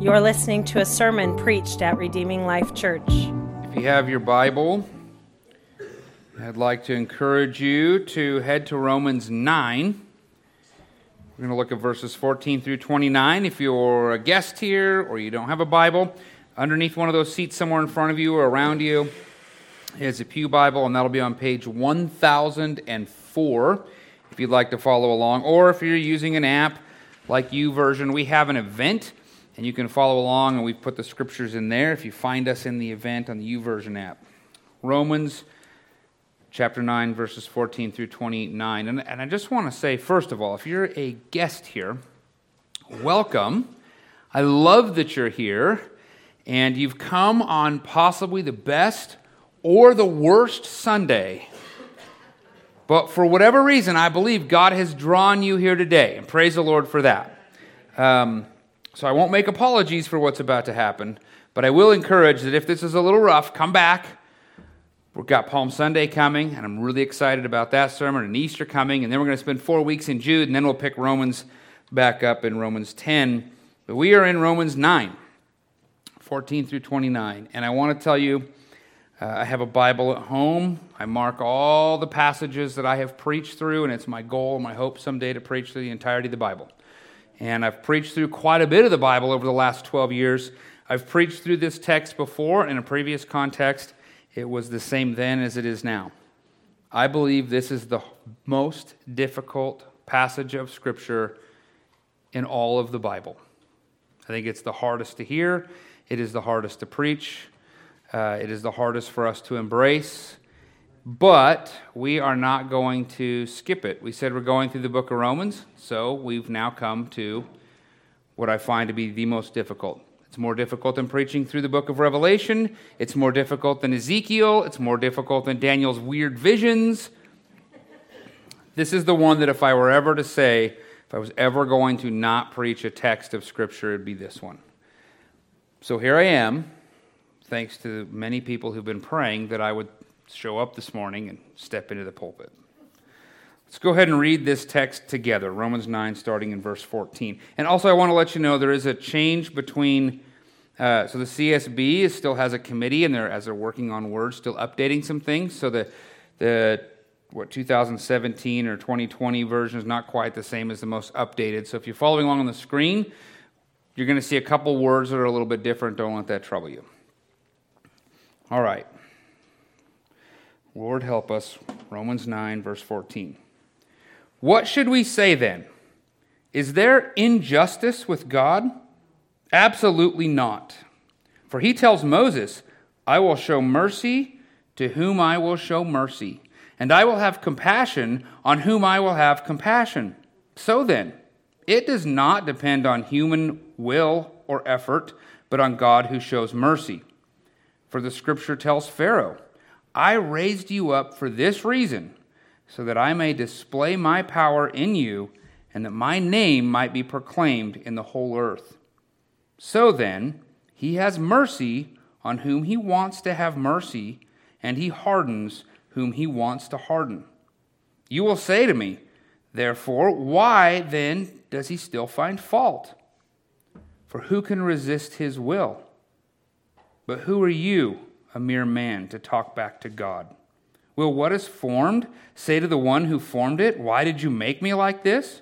You're listening to a sermon preached at Redeeming Life Church. If you have your Bible, I'd like to encourage you to head to Romans 9. We're going to look at verses 14 through 29. If you're a guest here or you don't have a Bible, underneath one of those seats somewhere in front of you or around you is a Pew Bible, and that'll be on page 1004 if you'd like to follow along. Or if you're using an app like U YouVersion, we have an event and you can follow along, and we've put the scriptures in there if you find us in the event on the YouVersion app. Romans chapter 9, verses 14 through 29. And, and I just want to say, first of all, if you're a guest here, welcome. I love that you're here, and you've come on possibly the best or the worst Sunday. But for whatever reason, I believe God has drawn you here today, and praise the Lord for that. Um, so I won't make apologies for what's about to happen, but I will encourage that if this is a little rough, come back. We've got Palm Sunday coming, and I'm really excited about that sermon, and Easter coming, and then we're going to spend four weeks in Jude, and then we'll pick Romans back up in Romans 10. But we are in Romans 9, 14 through 29. And I want to tell you, uh, I have a Bible at home. I mark all the passages that I have preached through, and it's my goal, my hope someday to preach through the entirety of the Bible. And I've preached through quite a bit of the Bible over the last 12 years. I've preached through this text before in a previous context. It was the same then as it is now. I believe this is the most difficult passage of Scripture in all of the Bible. I think it's the hardest to hear, it is the hardest to preach, uh, it is the hardest for us to embrace. But we are not going to skip it. We said we're going through the book of Romans, so we've now come to what I find to be the most difficult. It's more difficult than preaching through the book of Revelation. It's more difficult than Ezekiel. It's more difficult than Daniel's weird visions. This is the one that if I were ever to say, if I was ever going to not preach a text of Scripture, it'd be this one. So here I am, thanks to many people who've been praying that I would show up this morning and step into the pulpit. Let's go ahead and read this text together Romans 9, starting in verse 14. And also, I want to let you know there is a change between. Uh, so the CSB still has a committee, and they're as they're working on words, still updating some things. So the the what 2017 or 2020 version is not quite the same as the most updated. So if you're following along on the screen, you're going to see a couple words that are a little bit different. Don't let that trouble you. All right. Lord help us. Romans 9, verse 14. What should we say then? Is there injustice with God? Absolutely not. For he tells Moses, I will show mercy to whom I will show mercy, and I will have compassion on whom I will have compassion. So then, it does not depend on human will or effort, but on God who shows mercy. For the scripture tells Pharaoh, I raised you up for this reason, so that I may display my power in you, and that my name might be proclaimed in the whole earth. So then, he has mercy on whom he wants to have mercy, and he hardens whom he wants to harden. You will say to me, Therefore, why then does he still find fault? For who can resist his will? But who are you? A mere man to talk back to God? Will what is formed say to the one who formed it, Why did you make me like this?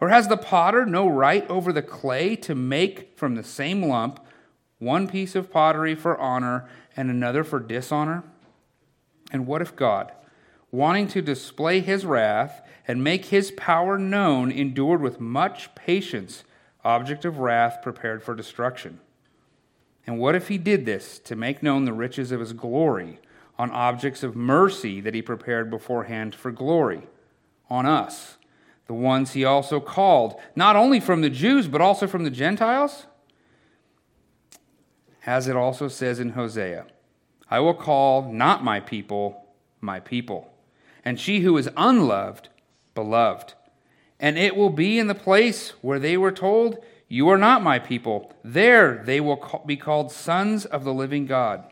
Or has the potter no right over the clay to make from the same lump one piece of pottery for honor and another for dishonor? And what if God, wanting to display his wrath and make his power known, endured with much patience object of wrath prepared for destruction? And what if he did this to make known the riches of his glory on objects of mercy that he prepared beforehand for glory on us, the ones he also called, not only from the Jews, but also from the Gentiles? As it also says in Hosea, I will call not my people, my people, and she who is unloved, beloved. And it will be in the place where they were told, you are not my people. There they will be called sons of the living God.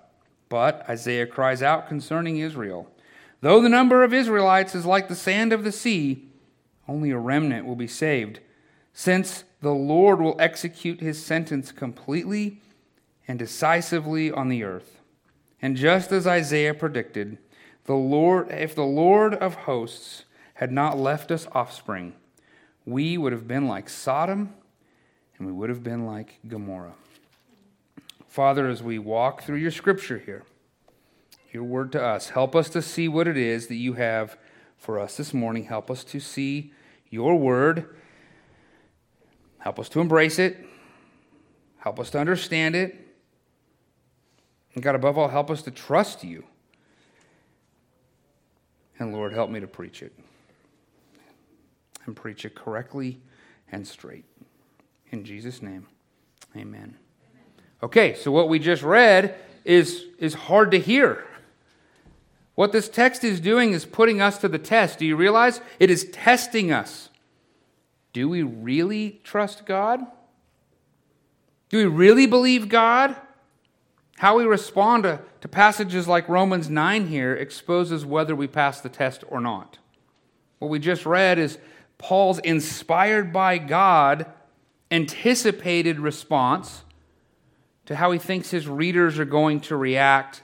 But Isaiah cries out concerning Israel Though the number of Israelites is like the sand of the sea, only a remnant will be saved. since the Lord will execute his sentence completely and decisively on the earth. And just as Isaiah predicted, the Lord, if the Lord of hosts had not left us offspring, we would have been like Sodom and we would have been like Gomorrah. Father, as we walk through your scripture here, your word to us, help us to see what it is that you have for us this morning. Help us to see your word. Help us to embrace it. Help us to understand it. And God, above all, help us to trust you. And Lord, help me to preach it. And preach it correctly and straight. In Jesus' name, amen. Okay, so what we just read is, is hard to hear. What this text is doing is putting us to the test. Do you realize? It is testing us. Do we really trust God? Do we really believe God? How we respond to, to passages like Romans 9 here exposes whether we pass the test or not. What we just read is Paul's inspired by God anticipated response to how he thinks his readers are going to react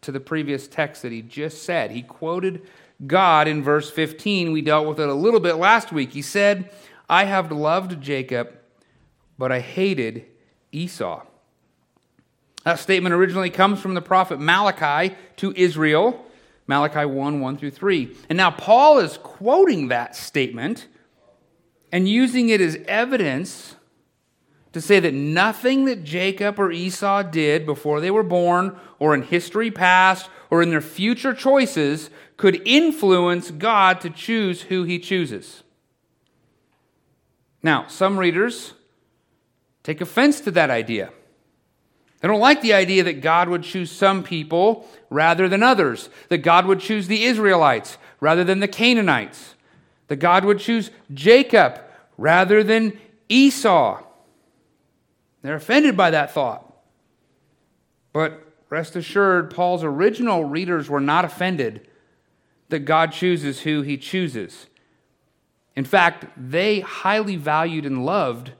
to the previous text that he just said. He quoted God in verse 15. We dealt with it a little bit last week. He said, I have loved Jacob, but I hated Esau. That statement originally comes from the prophet Malachi to Israel, Malachi 1 1 through 3. And now Paul is quoting that statement and using it as evidence to say that nothing that Jacob or Esau did before they were born, or in history past, or in their future choices could influence God to choose who he chooses. Now, some readers take offense to that idea. They don't like the idea that God would choose some people rather than others, that God would choose the Israelites rather than the Canaanites, that God would choose Jacob rather than Esau. They're offended by that thought. But rest assured, Paul's original readers were not offended that God chooses who he chooses. In fact, they highly valued and loved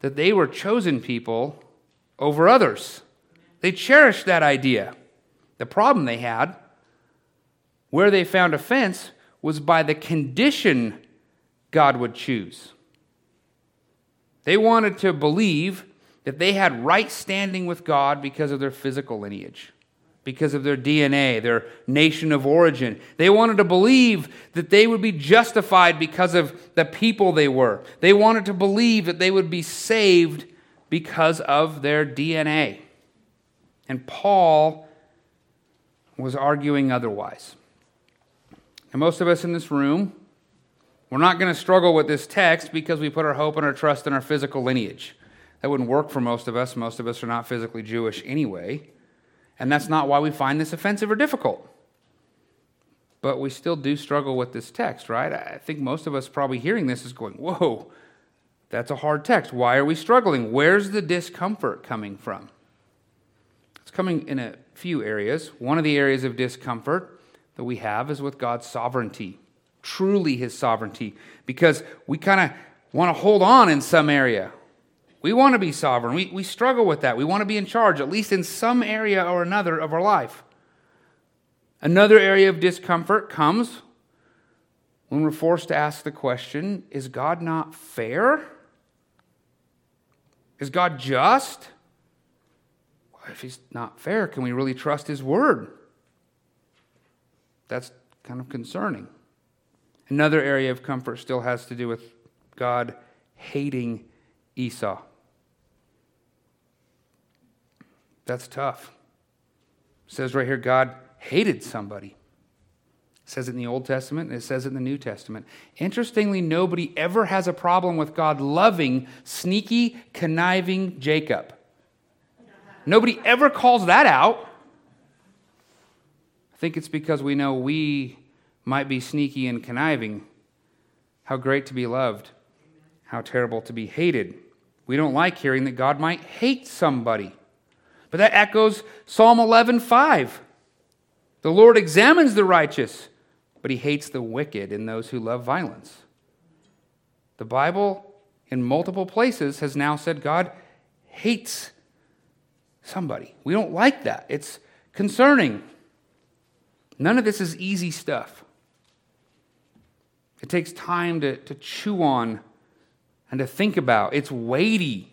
that they were chosen people over others. They cherished that idea. The problem they had, where they found offense, was by the condition God would choose. They wanted to believe that they had right standing with God because of their physical lineage, because of their DNA, their nation of origin. They wanted to believe that they would be justified because of the people they were. They wanted to believe that they would be saved because of their DNA. And Paul was arguing otherwise. And most of us in this room, we're not going to struggle with this text because we put our hope and our trust in our physical lineage. That wouldn't work for most of us. Most of us are not physically Jewish anyway. And that's not why we find this offensive or difficult. But we still do struggle with this text, right? I think most of us probably hearing this is going, whoa, that's a hard text. Why are we struggling? Where's the discomfort coming from? It's coming in a few areas. One of the areas of discomfort that we have is with God's sovereignty, truly His sovereignty, because we kind of want to hold on in some area. We want to be sovereign. We, we struggle with that. We want to be in charge, at least in some area or another of our life. Another area of discomfort comes when we're forced to ask the question is God not fair? Is God just? If He's not fair, can we really trust His word? That's kind of concerning. Another area of comfort still has to do with God hating Esau. That's tough. It says right here, God hated somebody. It says it in the Old Testament and it says it in the New Testament. Interestingly, nobody ever has a problem with God loving sneaky, conniving Jacob. Nobody ever calls that out. I think it's because we know we might be sneaky and conniving. How great to be loved, how terrible to be hated. We don't like hearing that God might hate somebody. But that echoes Psalm 11:5. The Lord examines the righteous, but he hates the wicked and those who love violence. The Bible in multiple places has now said God hates somebody. We don't like that. It's concerning. None of this is easy stuff. It takes time to, to chew on and to think about. It's weighty.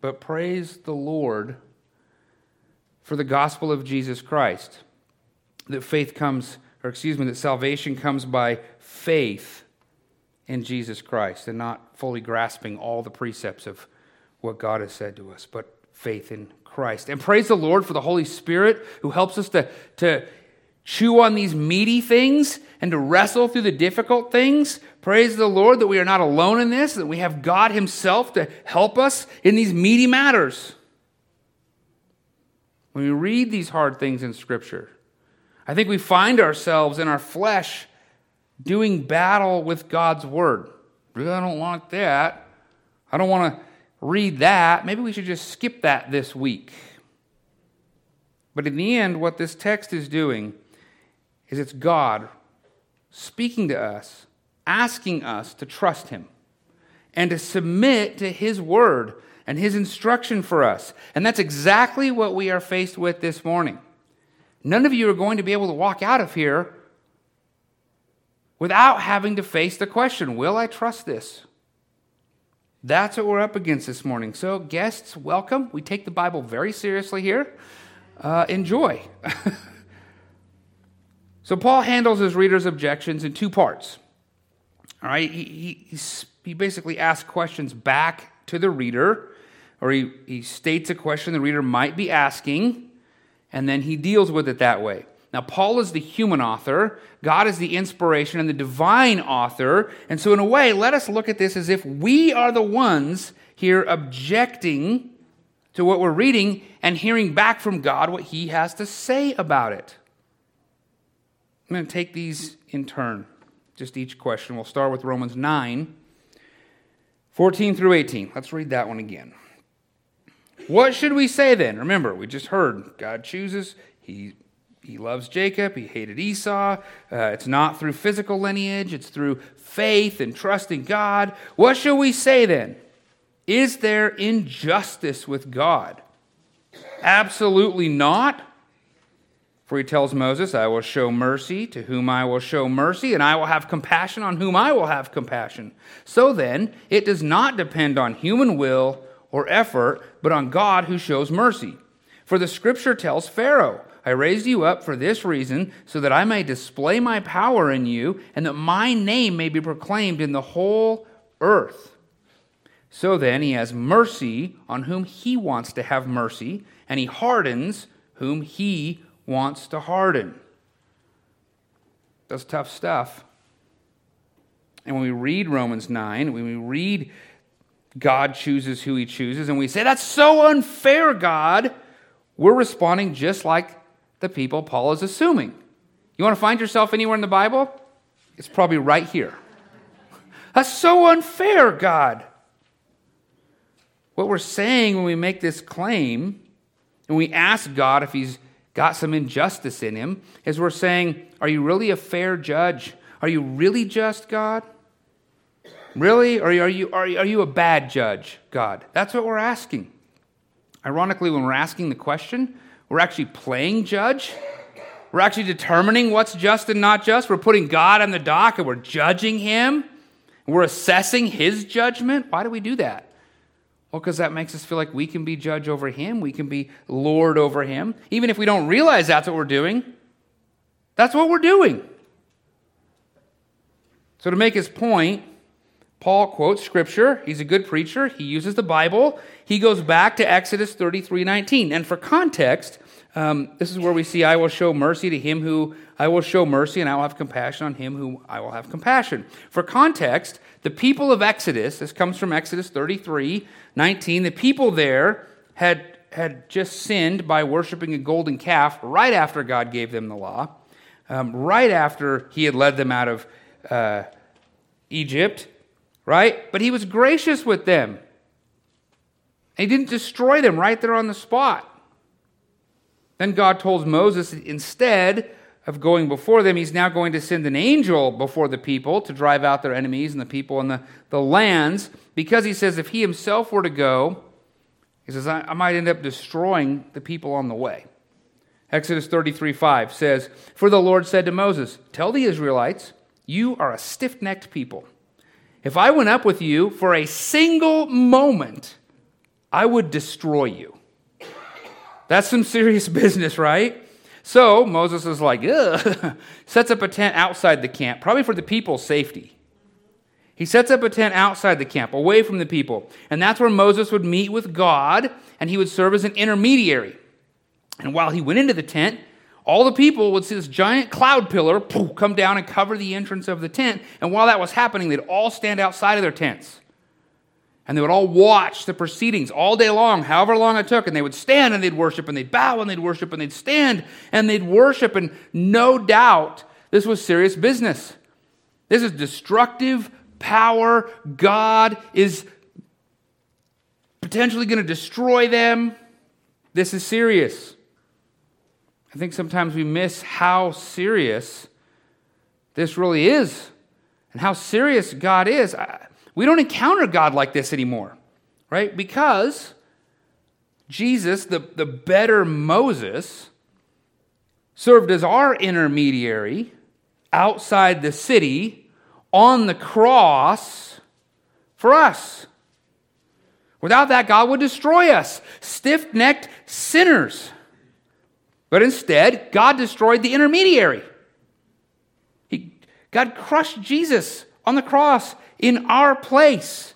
But praise the Lord for the gospel of Jesus Christ. That faith comes, or excuse me, that salvation comes by faith in Jesus Christ and not fully grasping all the precepts of what God has said to us, but faith in Christ. And praise the Lord for the Holy Spirit who helps us to, to chew on these meaty things and to wrestle through the difficult things. Praise the Lord that we are not alone in this, that we have God Himself to help us in these meaty matters. When we read these hard things in Scripture, I think we find ourselves in our flesh doing battle with God's Word. I don't want that. I don't want to read that. Maybe we should just skip that this week. But in the end, what this text is doing is it's God speaking to us, asking us to trust Him and to submit to His word and His instruction for us. And that's exactly what we are faced with this morning. None of you are going to be able to walk out of here without having to face the question Will I trust this? That's what we're up against this morning. So, guests, welcome. We take the Bible very seriously here. Uh, enjoy. So Paul handles his readers' objections in two parts. All right, he, he, he basically asks questions back to the reader, or he, he states a question the reader might be asking, and then he deals with it that way. Now, Paul is the human author, God is the inspiration and the divine author. And so, in a way, let us look at this as if we are the ones here objecting to what we're reading and hearing back from God what he has to say about it. I'm going to take these in turn, just each question. We'll start with Romans 9, 14 through 18. Let's read that one again. What should we say then? Remember, we just heard God chooses, He, he loves Jacob, He hated Esau. Uh, it's not through physical lineage, it's through faith and trust in God. What shall we say then? Is there injustice with God? Absolutely not. For he tells Moses, I will show mercy to whom I will show mercy, and I will have compassion on whom I will have compassion. So then, it does not depend on human will or effort, but on God who shows mercy. For the scripture tells Pharaoh, I raised you up for this reason, so that I may display my power in you, and that my name may be proclaimed in the whole earth. So then, he has mercy on whom he wants to have mercy, and he hardens whom he wants to harden. That's tough stuff. And when we read Romans 9, when we read God chooses who he chooses, and we say, that's so unfair, God, we're responding just like the people Paul is assuming. You want to find yourself anywhere in the Bible? It's probably right here. That's so unfair, God. What we're saying when we make this claim, and we ask God if he's got some injustice in him, is we're saying, Are you really a fair judge? Are you really just, God? Really? Or are you, are you, are you a bad judge, God? That's what we're asking. Ironically, when we're asking the question, we're actually playing judge. We're actually determining what's just and not just. We're putting God on the dock and we're judging him. We're assessing his judgment. Why do we do that? Well, because that makes us feel like we can be judge over him, we can be lord over him. Even if we don't realize that's what we're doing, that's what we're doing. So, to make his point, Paul quotes scripture. He's a good preacher. He uses the Bible. He goes back to Exodus 33 19. And for context, um, this is where we see, I will show mercy to him who I will show mercy, and I will have compassion on him whom I will have compassion. For context, the people of Exodus, this comes from Exodus 33 19, the people there had, had just sinned by worshiping a golden calf right after God gave them the law, um, right after he had led them out of uh, Egypt, right? But he was gracious with them. he didn't destroy them right there on the spot. Then God told Moses instead of going before them, he's now going to send an angel before the people to drive out their enemies and the people and the, the lands, because he says if he himself were to go, he says, I, I might end up destroying the people on the way. Exodus 33 5 says, For the Lord said to Moses, Tell the Israelites, you are a stiff necked people. If I went up with you for a single moment, I would destroy you. That's some serious business, right? So Moses is like, Ugh. sets up a tent outside the camp, probably for the people's safety. He sets up a tent outside the camp, away from the people. And that's where Moses would meet with God, and he would serve as an intermediary. And while he went into the tent, all the people would see this giant cloud pillar poof, come down and cover the entrance of the tent. And while that was happening, they'd all stand outside of their tents and they would all watch the proceedings all day long, however long it took, and they would stand and they'd worship and they'd bow and they'd worship and they'd stand and they'd worship. And no doubt this was serious business. This is destructive power. God is potentially going to destroy them. This is serious. I think sometimes we miss how serious this really is and how serious God is. We don't encounter God like this anymore, right? Because Jesus, the, the better Moses, served as our intermediary outside the city on the cross for us. Without that, God would destroy us, stiff necked sinners. But instead, God destroyed the intermediary. He, God crushed Jesus on the cross in our place.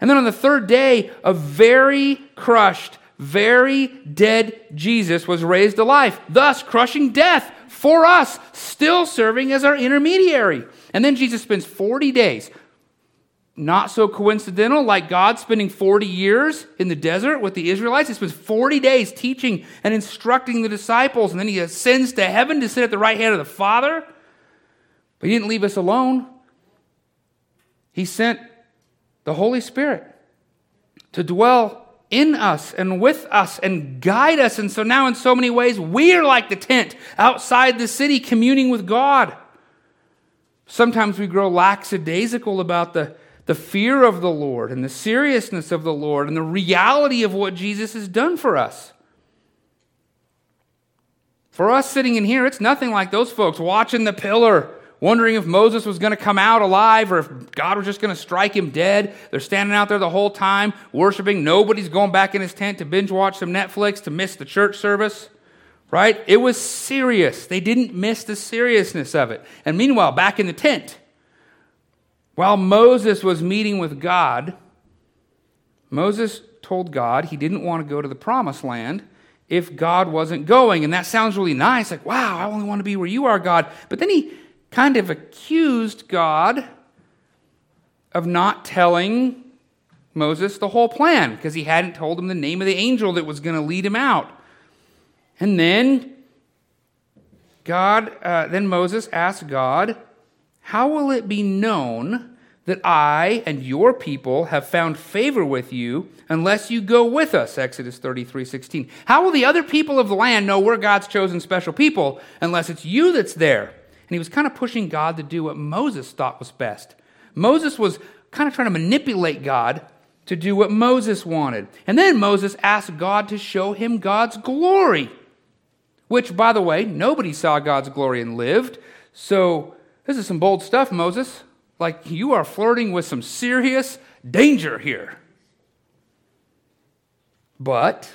And then on the third day, a very crushed, very dead Jesus was raised alive, thus crushing death for us, still serving as our intermediary. And then Jesus spends 40 days, not so coincidental, like God spending 40 years in the desert with the Israelites. He spends 40 days teaching and instructing the disciples, and then he ascends to heaven to sit at the right hand of the Father. But he didn't leave us alone. He sent the Holy Spirit to dwell in us and with us and guide us. And so now, in so many ways, we are like the tent outside the city communing with God. Sometimes we grow lackadaisical about the, the fear of the Lord and the seriousness of the Lord and the reality of what Jesus has done for us. For us sitting in here, it's nothing like those folks watching the pillar wondering if Moses was going to come out alive or if God was just going to strike him dead. They're standing out there the whole time worshiping. Nobody's going back in his tent to binge watch some Netflix to miss the church service. Right? It was serious. They didn't miss the seriousness of it. And meanwhile, back in the tent, while Moses was meeting with God, Moses told God he didn't want to go to the promised land if God wasn't going. And that sounds really nice, like, wow, I only want to be where you are, God. But then he kind of accused God of not telling Moses the whole plan because he hadn't told him the name of the angel that was going to lead him out. And then God, uh, then Moses asked God, How will it be known that I and your people have found favor with you unless you go with us? Exodus 33 16. How will the other people of the land know we're God's chosen special people unless it's you that's there? And he was kind of pushing God to do what Moses thought was best. Moses was kind of trying to manipulate God to do what Moses wanted. And then Moses asked God to show him God's glory, which, by the way, nobody saw God's glory and lived. So this is some bold stuff, Moses. Like you are flirting with some serious danger here. But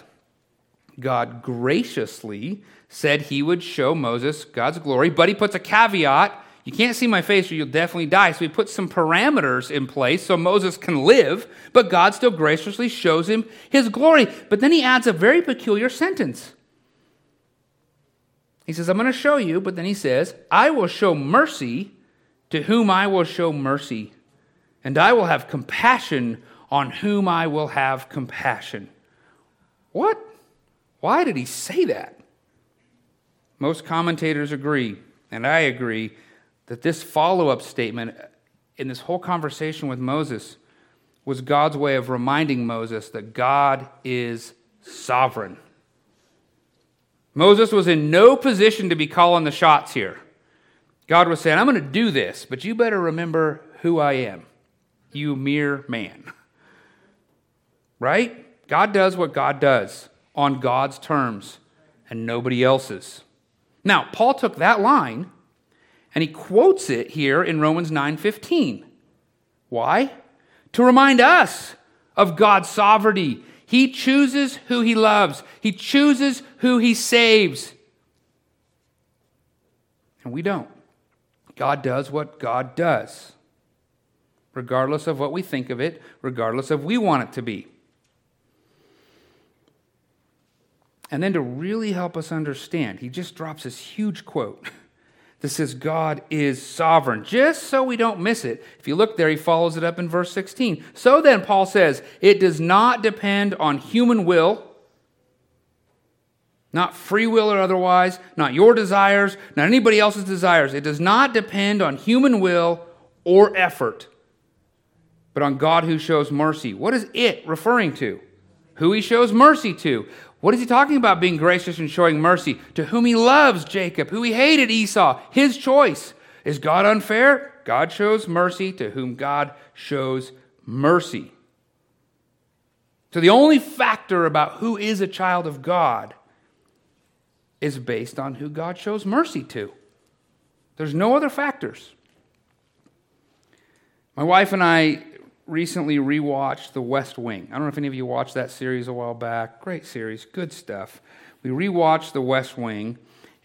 God graciously said he would show Moses God's glory, but he puts a caveat. You can't see my face or you'll definitely die. So he puts some parameters in place so Moses can live, but God still graciously shows him his glory. But then he adds a very peculiar sentence. He says, I'm going to show you, but then he says, I will show mercy to whom I will show mercy, and I will have compassion on whom I will have compassion. What? Why did he say that? Most commentators agree, and I agree, that this follow up statement in this whole conversation with Moses was God's way of reminding Moses that God is sovereign. Moses was in no position to be calling the shots here. God was saying, I'm going to do this, but you better remember who I am, you mere man. Right? God does what God does on God's terms and nobody else's. Now, Paul took that line and he quotes it here in Romans 9:15. Why? To remind us of God's sovereignty. He chooses who he loves. He chooses who he saves. And we don't. God does what God does, regardless of what we think of it, regardless of we want it to be. And then to really help us understand, he just drops this huge quote that says God is sovereign, just so we don't miss it. If you look there, he follows it up in verse 16. So then, Paul says, it does not depend on human will, not free will or otherwise, not your desires, not anybody else's desires. It does not depend on human will or effort, but on God who shows mercy. What is it referring to? Who he shows mercy to. What is he talking about being gracious and showing mercy? To whom he loves Jacob, who he hated Esau, his choice. Is God unfair? God shows mercy to whom God shows mercy. So the only factor about who is a child of God is based on who God shows mercy to. There's no other factors. My wife and I recently rewatched The West Wing. I don't know if any of you watched that series a while back. Great series, good stuff. We rewatched The West Wing,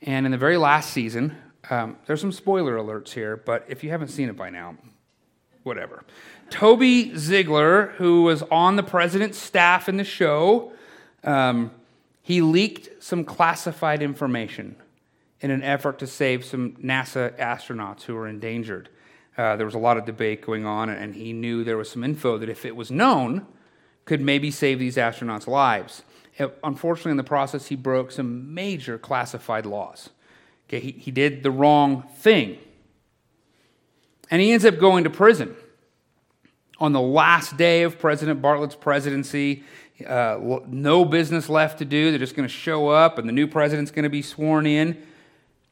and in the very last season, um, there's some spoiler alerts here, but if you haven't seen it by now, whatever. Toby Ziegler, who was on the president's staff in the show, um, he leaked some classified information in an effort to save some NASA astronauts who were endangered. Uh, there was a lot of debate going on, and he knew there was some info that, if it was known, could maybe save these astronauts' lives. It, unfortunately, in the process, he broke some major classified laws. Okay, he, he did the wrong thing. And he ends up going to prison. On the last day of President Bartlet's presidency, uh, no business left to do. They're just going to show up, and the new president's going to be sworn in.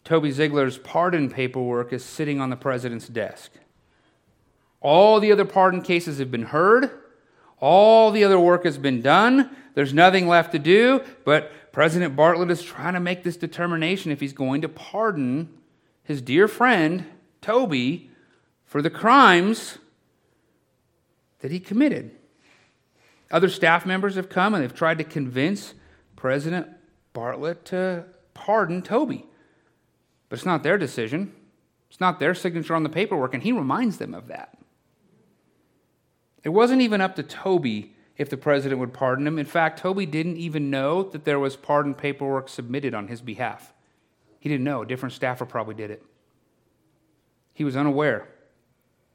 Toby Ziegler's pardon paperwork is sitting on the president's desk. All the other pardon cases have been heard. All the other work has been done. There's nothing left to do, but President Bartlet is trying to make this determination if he's going to pardon his dear friend, Toby, for the crimes that he committed. Other staff members have come and they've tried to convince President Bartlet to pardon Toby. But it's not their decision. It's not their signature on the paperwork, and he reminds them of that. It wasn't even up to Toby if the president would pardon him. In fact, Toby didn't even know that there was pardon paperwork submitted on his behalf. He didn't know. A different staffer probably did it. He was unaware.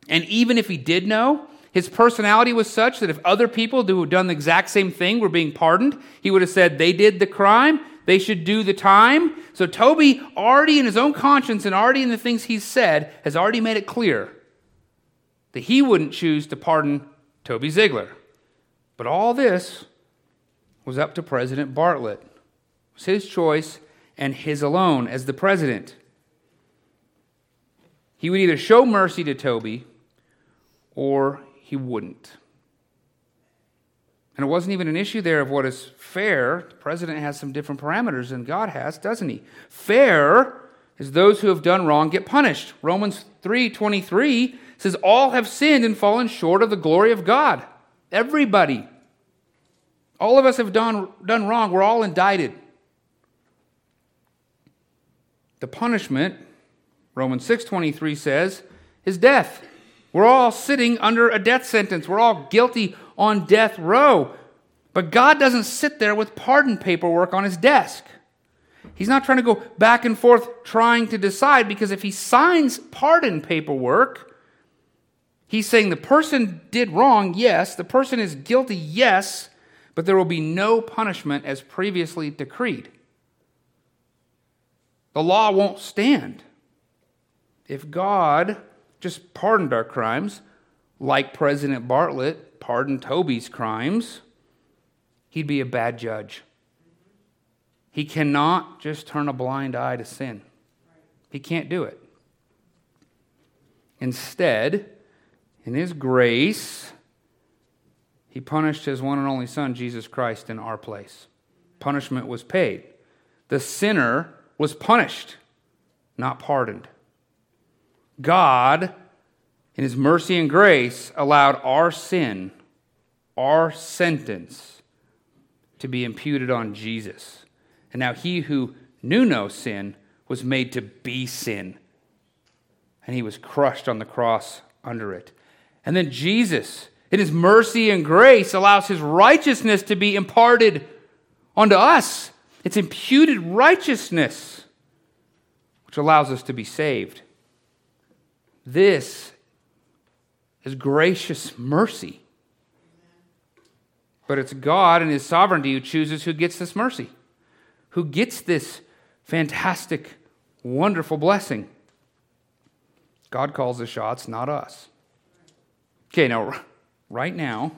And even if he did know, his personality was such that if other people who had done the exact same thing were being pardoned, he would have said they did the crime, they should do the time. So Toby, already in his own conscience and already in the things he's said, has already made it clear that he wouldn't choose to pardon Toby Ziegler. But all this was up to President Bartlet. It was his choice and his alone as the president. He would either show mercy to Toby or he wouldn't. And it wasn't even an issue there of what is fair. The president has some different parameters than God has, doesn't he? Fair is those who have done wrong get punished. Romans 3:23 says all have sinned and fallen short of the glory of God. Everybody. All of us have done, done wrong. We're all indicted. The punishment, Romans 6:23 says, is death. We're all sitting under a death sentence. We're all guilty on death row. But God doesn't sit there with pardon paperwork on his desk. He's not trying to go back and forth trying to decide because if he signs pardon paperwork, he's saying the person did wrong, yes, the person is guilty, yes, but there will be no punishment as previously decreed. The law won't stand. If God just pardoned our crimes, like President Bartlet, pardoned Toby's crimes, he'd be a bad judge. He cannot just turn a blind eye to sin. He can't do it. Instead, in His grace, He punished His one and only Son, Jesus Christ, in our place. Punishment was paid. The sinner was punished, not pardoned. God, in His mercy and grace, allowed our sin, our sentence, to be imputed on Jesus. And now He who knew no sin was made to be sin. And He was crushed on the cross under it. And then Jesus, in His mercy and grace, allows His righteousness to be imparted onto us. It's imputed righteousness, which allows us to be saved. This is gracious mercy. But it's God and His sovereignty who chooses who gets this mercy, who gets this fantastic, wonderful blessing. God calls the shots, not us. Okay, now, right now,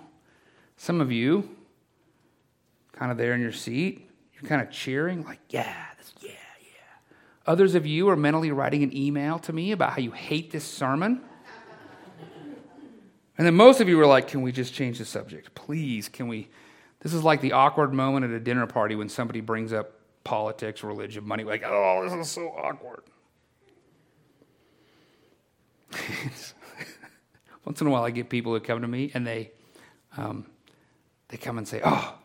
some of you, kind of there in your seat, you're kind of cheering, like, yeah, this, yeah, yeah. Others of you are mentally writing an email to me about how you hate this sermon. And then most of you were like, can we just change the subject? Please, can we? This is like the awkward moment at a dinner party when somebody brings up politics, religion, money. Like, oh, this is so awkward. Once in a while, I get people who come to me and they, um, they come and say, oh,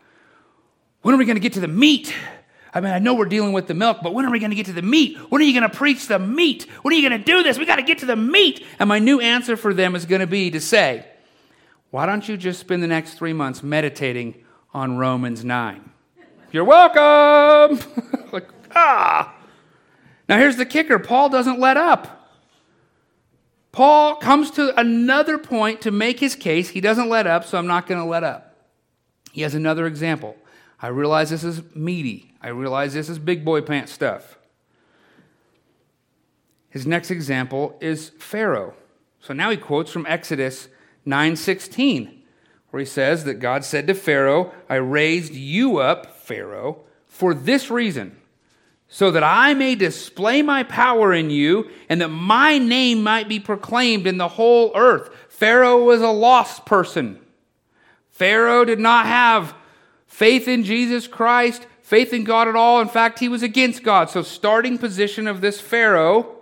when are we going to get to the meat? I mean, I know we're dealing with the milk, but when are we going to get to the meat? When are you going to preach the meat? When are you going to do this? We got to get to the meat. And my new answer for them is going to be to say, why don't you just spend the next three months meditating on Romans 9? You're welcome. like, ah. Now here's the kicker Paul doesn't let up. Paul comes to another point to make his case. He doesn't let up, so I'm not going to let up. He has another example. I realize this is meaty. I realize this is big boy pants stuff. His next example is Pharaoh. So now he quotes from Exodus 9:16, where he says that God said to Pharaoh, "I raised you up, Pharaoh, for this reason, so that I may display my power in you and that my name might be proclaimed in the whole earth." Pharaoh was a lost person. Pharaoh did not have faith in Jesus Christ, faith in God at all. In fact, he was against God. So, starting position of this Pharaoh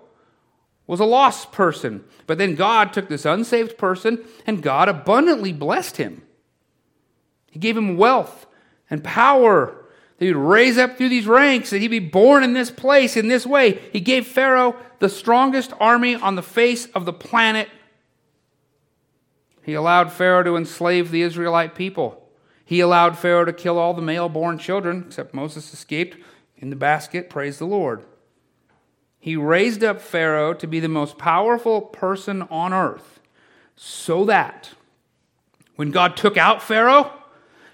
was a lost person. But then God took this unsaved person and God abundantly blessed him. He gave him wealth and power that he'd raise up through these ranks, that he'd be born in this place in this way. He gave Pharaoh the strongest army on the face of the planet. He allowed Pharaoh to enslave the Israelite people. He allowed Pharaoh to kill all the male born children, except Moses escaped in the basket. Praise the Lord. He raised up Pharaoh to be the most powerful person on earth so that when God took out Pharaoh,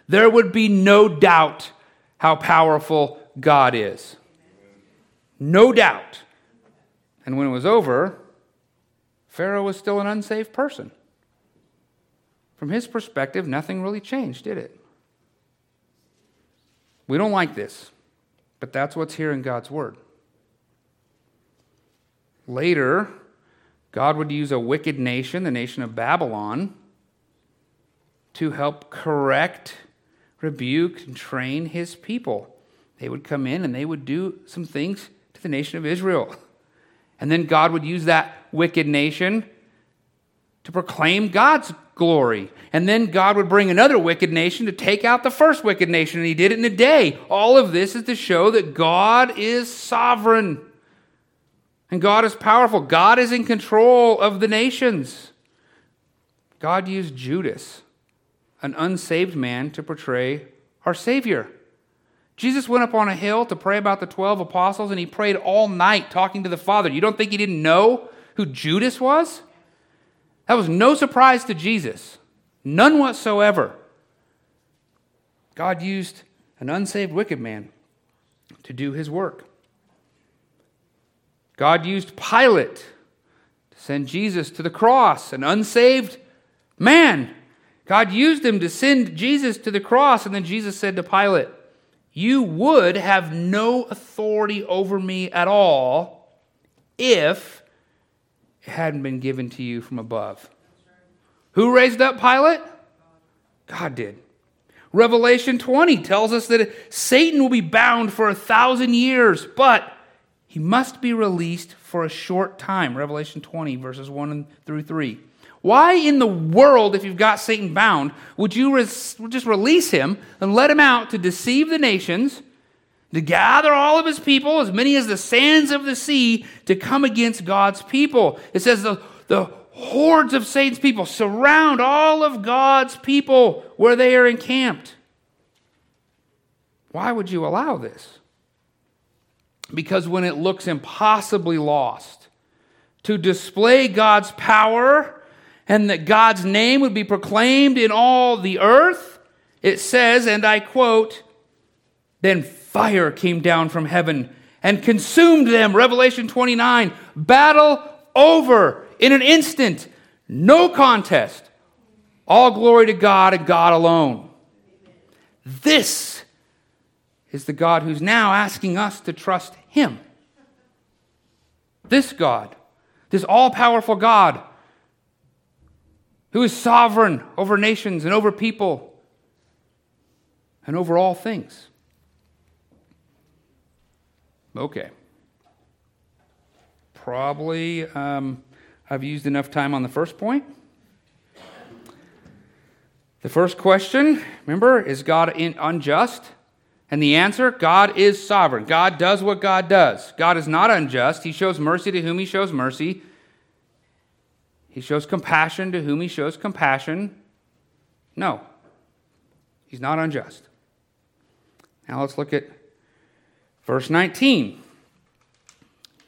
there would be no doubt how powerful God is. No doubt. And when it was over, Pharaoh was still an unsafe person. From his perspective, nothing really changed, did it? We don't like this, but that's what's here in God's Word. Later, God would use a wicked nation, the nation of Babylon, to help correct, rebuke, and train his people. They would come in and they would do some things to the nation of Israel. And then God would use that wicked nation to proclaim God's glory. And then God would bring another wicked nation to take out the first wicked nation, and he did it in a day. All of this is to show that God is sovereign and God is powerful. God is in control of the nations. God used Judas, an unsaved man, to portray our Savior. Jesus went up on a hill to pray about the 12 apostles, and he prayed all night talking to the Father. You don't think he didn't know who Judas was? That was no surprise to Jesus, none whatsoever. God used an unsaved wicked man to do his work. God used Pilate to send Jesus to the cross, an unsaved man. God used him to send Jesus to the cross, and then Jesus said to Pilate, you would have no authority over me at all if hadn't been given to you from above. Who raised up Pilate? God did. Revelation 20 tells us that Satan will be bound for a thousand years, but he must be released for a short time. Revelation 20, verses 1 through 3. Why in the world, if you've got Satan bound, would you res- just release him and let him out to deceive the nations, to gather all of his people, as many as the sands of the sea, to come against God's people? It says the, the hordes of Satan's people surround all of God's people where they are encamped. Why would you allow this? Because when it looks impossibly lost, to display God's power, and that God's name would be proclaimed in all the earth, it says, and I quote, then fire came down from heaven and consumed them. Revelation 29. Battle over in an instant. No contest. All glory to God and God alone. This is the God who's now asking us to trust Him. This God, this all powerful God who is sovereign over nations and over people and over all things. Okay. Probably um, I've used enough time on the first point. The first question, remember, is God unjust? And the answer God is sovereign. God does what God does. God is not unjust. He shows mercy to whom He shows mercy. He shows compassion to whom he shows compassion. No, he's not unjust. Now let's look at verse 19.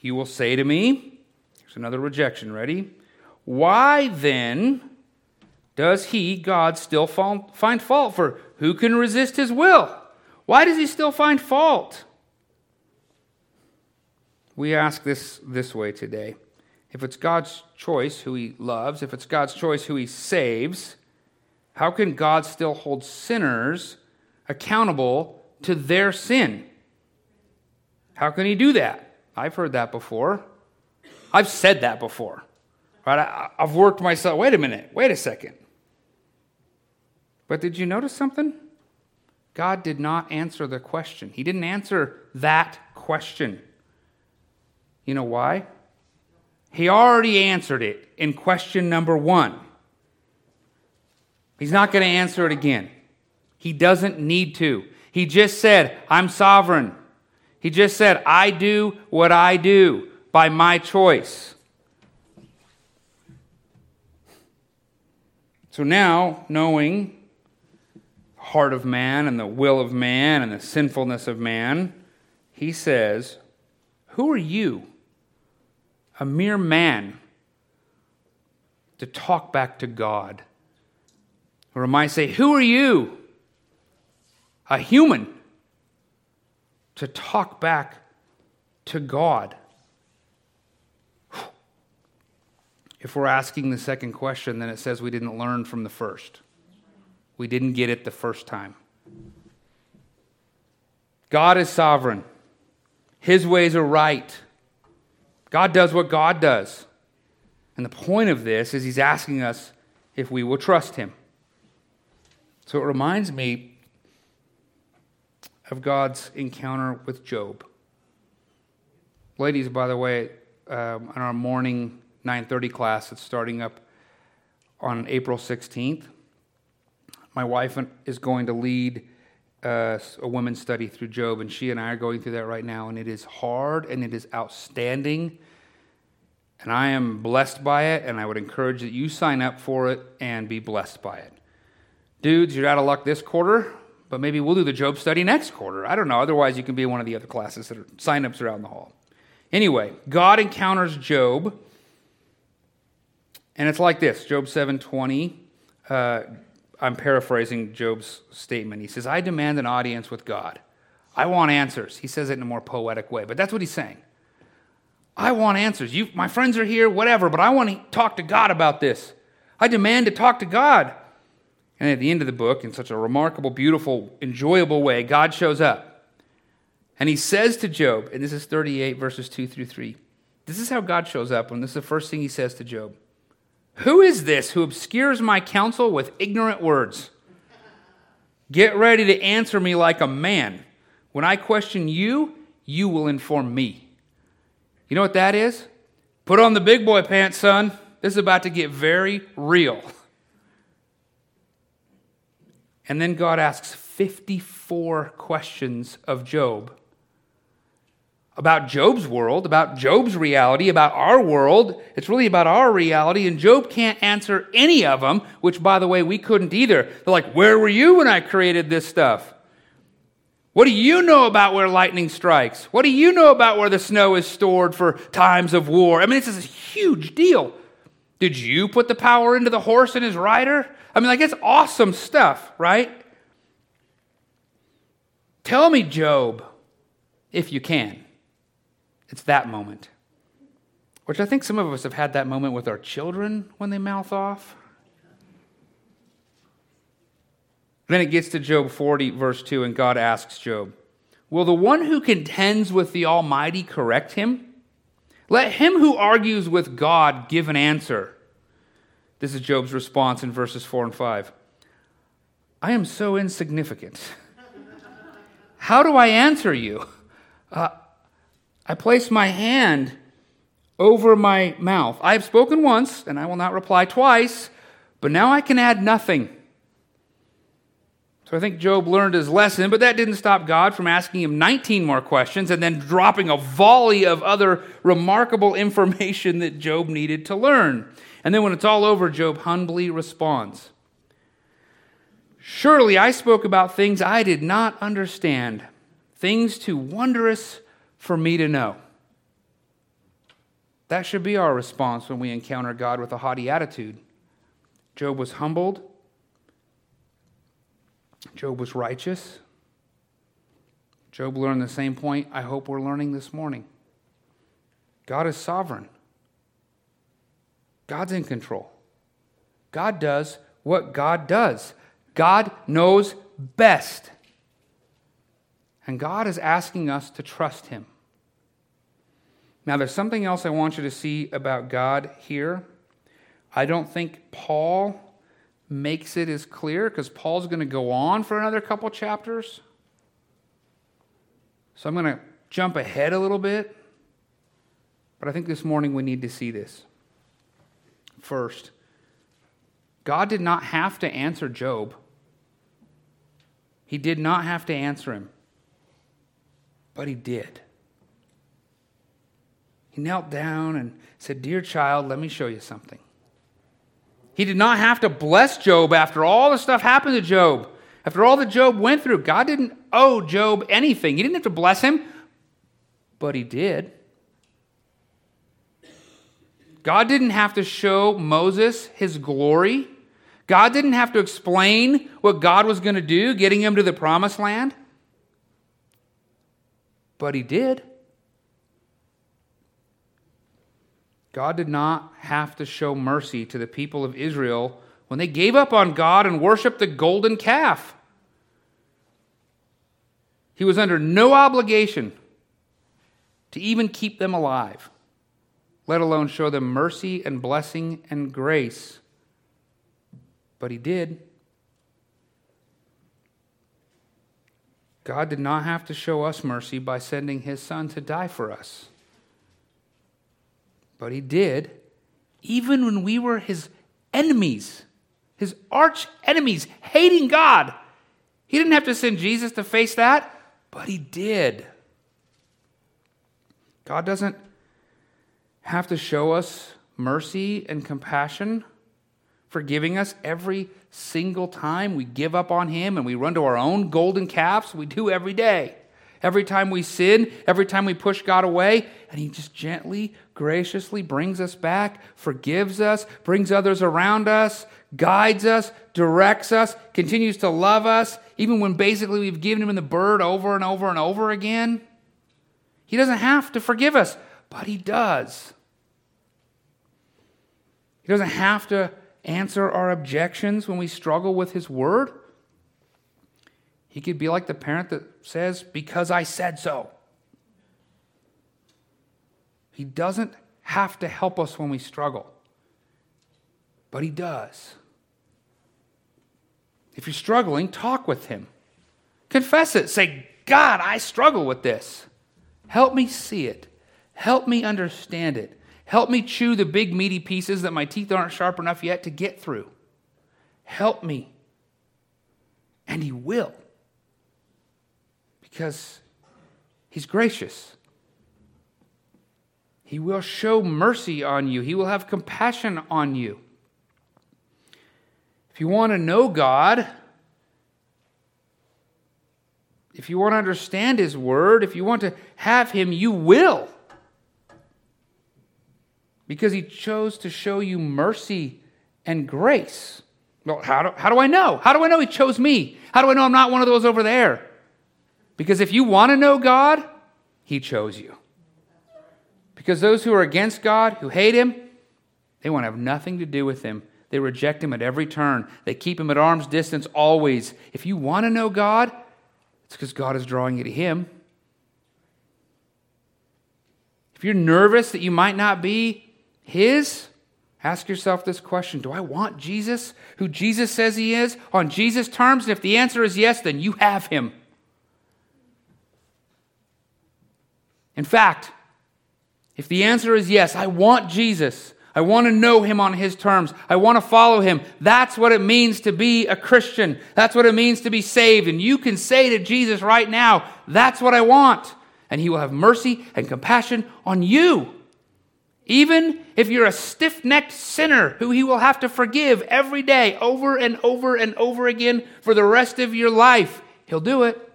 You will say to me, here's another rejection, ready? Why then does he, God, still find fault? For who can resist his will? Why does he still find fault? We ask this this way today if it's God's choice who he loves, if it's God's choice who he saves, how can God still hold sinners accountable to their sin? How can he do that? I've heard that before. I've said that before. Right? I, have worked myself. Wait a minute. Wait a second. But did you notice something? God did not answer the question. He didn't answer that question. You know why? He already answered it in question number one. He's not going to answer it again. He doesn't need to. He just said, I'm sovereign. He just said, I do what I do by my choice. So now, knowing the heart of man and the will of man and the sinfulness of man, he says, Who are you? a mere man to talk back to God. Or am I say, Who are you? A human to talk back to God. If we're asking the second question, then it says we didn't learn from the first. We didn't get it the first time. God is sovereign, His ways are right. God does what God does. And the point of this is he's asking us if we will trust him. So it reminds me of God's encounter with Job. Ladies, by the way, um, in our morning 9:30 class that's starting up on April 16th, my wife is going to lead uh, a women's study through Job, and she and I are going through that right now, and it is hard and it is outstanding. And I am blessed by it, and I would encourage that you sign up for it and be blessed by it. Dudes, you're out of luck this quarter, but maybe we'll do the Job study next quarter. I don't know. Otherwise, you can be in one of the other classes that are sign ups around the hall. Anyway, God encounters Job, and it's like this Job 720. Uh, I'm paraphrasing Job's statement. He says, I demand an audience with God. I want answers. He says it in a more poetic way, but that's what he's saying. I want answers. You, my friends are here, whatever, but I want to talk to God about this. I demand to talk to God. And at the end of the book, in such a remarkable, beautiful, enjoyable way, God shows up. And he says to Job, and this is 38, verses 2 through 3. This is how God shows up, and this is the first thing he says to Job Who is this who obscures my counsel with ignorant words? Get ready to answer me like a man. When I question you, you will inform me. You know what that is? Put on the big boy pants, son. This is about to get very real. And then God asks 54 questions of Job about Job's world, about Job's reality, about our world. It's really about our reality, and Job can't answer any of them, which, by the way, we couldn't either. They're like, Where were you when I created this stuff? What do you know about where lightning strikes? What do you know about where the snow is stored for times of war? I mean, this is a huge deal. Did you put the power into the horse and his rider? I mean, like, it's awesome stuff, right? Tell me, Job, if you can. It's that moment. Which I think some of us have had that moment with our children when they mouth off. Then it gets to Job 40, verse 2, and God asks Job, Will the one who contends with the Almighty correct him? Let him who argues with God give an answer. This is Job's response in verses 4 and 5. I am so insignificant. How do I answer you? Uh, I place my hand over my mouth. I have spoken once, and I will not reply twice, but now I can add nothing. So I think Job learned his lesson, but that didn't stop God from asking him 19 more questions and then dropping a volley of other remarkable information that Job needed to learn. And then when it's all over, Job humbly responds Surely I spoke about things I did not understand, things too wondrous for me to know. That should be our response when we encounter God with a haughty attitude. Job was humbled. Job was righteous. Job learned the same point I hope we're learning this morning. God is sovereign. God's in control. God does what God does. God knows best. And God is asking us to trust Him. Now, there's something else I want you to see about God here. I don't think Paul makes it as clear because Paul's going to go on for another couple chapters. So I'm going to jump ahead a little bit. But I think this morning we need to see this. First, God did not have to answer Job. He did not have to answer him, but he did. He knelt down and said, Dear child, let me show you something. He did not have to bless Job after all the stuff happened to Job. After all that Job went through, God didn't owe Job anything. He didn't have to bless him, but he did. God didn't have to show Moses his glory. God didn't have to explain what God was going to do, getting him to the promised land. But he did. God did not have to show mercy to the people of Israel when they gave up on God and worshiped the golden calf. He was under no obligation to even keep them alive, let alone show them mercy and blessing and grace. But he did. God did not have to show us mercy by sending his son to die for us. But he did, even when we were his enemies, his arch enemies, hating God. He didn't have to send Jesus to face that, but he did. God doesn't have to show us mercy and compassion, forgiving us every single time we give up on him and we run to our own golden calves. We do every day. Every time we sin, every time we push God away, and He just gently, graciously brings us back, forgives us, brings others around us, guides us, directs us, continues to love us, even when basically we've given Him the bird over and over and over again. He doesn't have to forgive us, but He does. He doesn't have to answer our objections when we struggle with His Word. He could be like the parent that says, Because I said so. He doesn't have to help us when we struggle, but He does. If you're struggling, talk with Him. Confess it. Say, God, I struggle with this. Help me see it. Help me understand it. Help me chew the big, meaty pieces that my teeth aren't sharp enough yet to get through. Help me. And He will. Because He's gracious. He will show mercy on you, He will have compassion on you. If you want to know God, if you want to understand His Word, if you want to have Him, you will. Because He chose to show you mercy and grace. Well, how do, how do I know? How do I know He chose me? How do I know I'm not one of those over there? Because if you want to know God, He chose you. Because those who are against God, who hate Him, they want to have nothing to do with Him. They reject Him at every turn. They keep Him at arm's distance always. If you want to know God, it's because God is drawing you to Him. If you're nervous that you might not be His, ask yourself this question Do I want Jesus, who Jesus says He is, on Jesus' terms? And if the answer is yes, then you have Him. In fact, if the answer is yes, I want Jesus, I want to know him on his terms. I want to follow him. That's what it means to be a Christian. That's what it means to be saved. And you can say to Jesus right now, That's what I want. And he will have mercy and compassion on you. Even if you're a stiff necked sinner who he will have to forgive every day, over and over and over again for the rest of your life, he'll do it.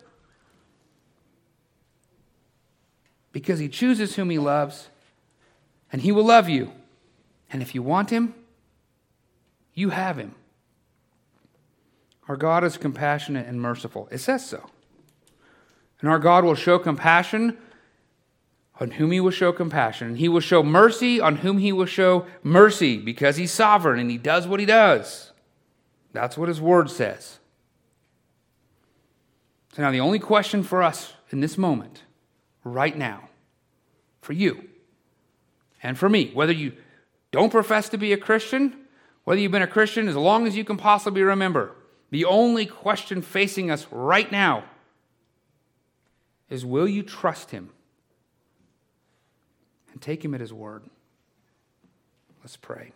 Because he chooses whom he loves, and he will love you. And if you want him, you have him. Our God is compassionate and merciful. It says so. And our God will show compassion on whom he will show compassion. And he will show mercy on whom he will show mercy because he's sovereign and he does what he does. That's what his word says. So now, the only question for us in this moment, right now, for you and for me, whether you don't profess to be a Christian, whether you've been a Christian as long as you can possibly remember, the only question facing us right now is will you trust him and take him at his word? Let's pray.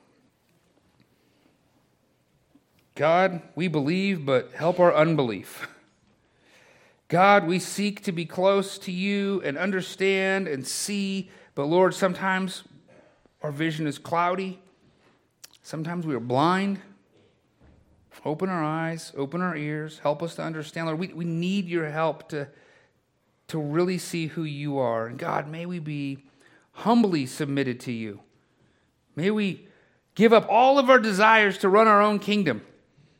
God, we believe, but help our unbelief. God, we seek to be close to you and understand and see, but Lord, sometimes our vision is cloudy. Sometimes we are blind. Open our eyes, open our ears, help us to understand. Lord, we, we need your help to, to really see who you are. And God, may we be humbly submitted to you. May we give up all of our desires to run our own kingdom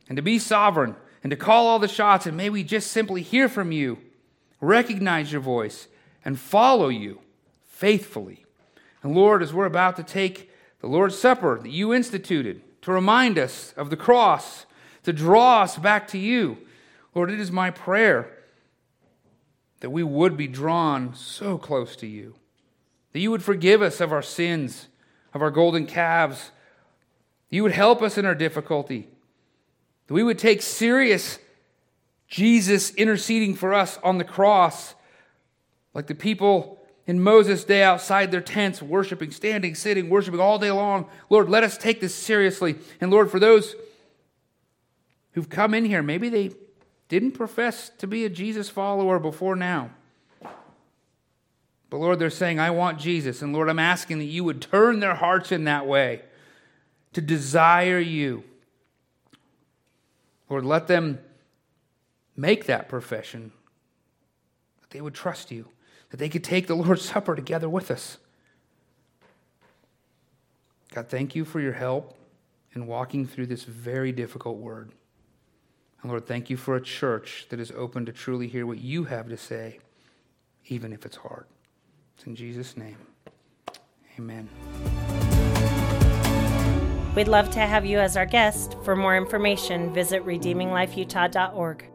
and to be sovereign and to call all the shots. And may we just simply hear from you, recognize your voice, and follow you faithfully. And Lord, as we're about to take the Lord's Supper that you instituted to remind us of the cross, to draw us back to you, Lord, it is my prayer that we would be drawn so close to you, that you would forgive us of our sins, of our golden calves, that you would help us in our difficulty, that we would take serious Jesus interceding for us on the cross, like the people in Moses' day outside their tents, worshiping, standing, sitting, worshiping all day long. Lord, let us take this seriously. And Lord, for those who've come in here, maybe they didn't profess to be a Jesus follower before now. But Lord, they're saying, I want Jesus. And Lord, I'm asking that you would turn their hearts in that way to desire you. Lord, let them make that profession, that they would trust you that they could take the Lord's Supper together with us. God, thank you for your help in walking through this very difficult word. And Lord, thank you for a church that is open to truly hear what you have to say, even if it's hard. It's in Jesus' name. Amen. We'd love to have you as our guest. For more information, visit redeeminglifeutah.org.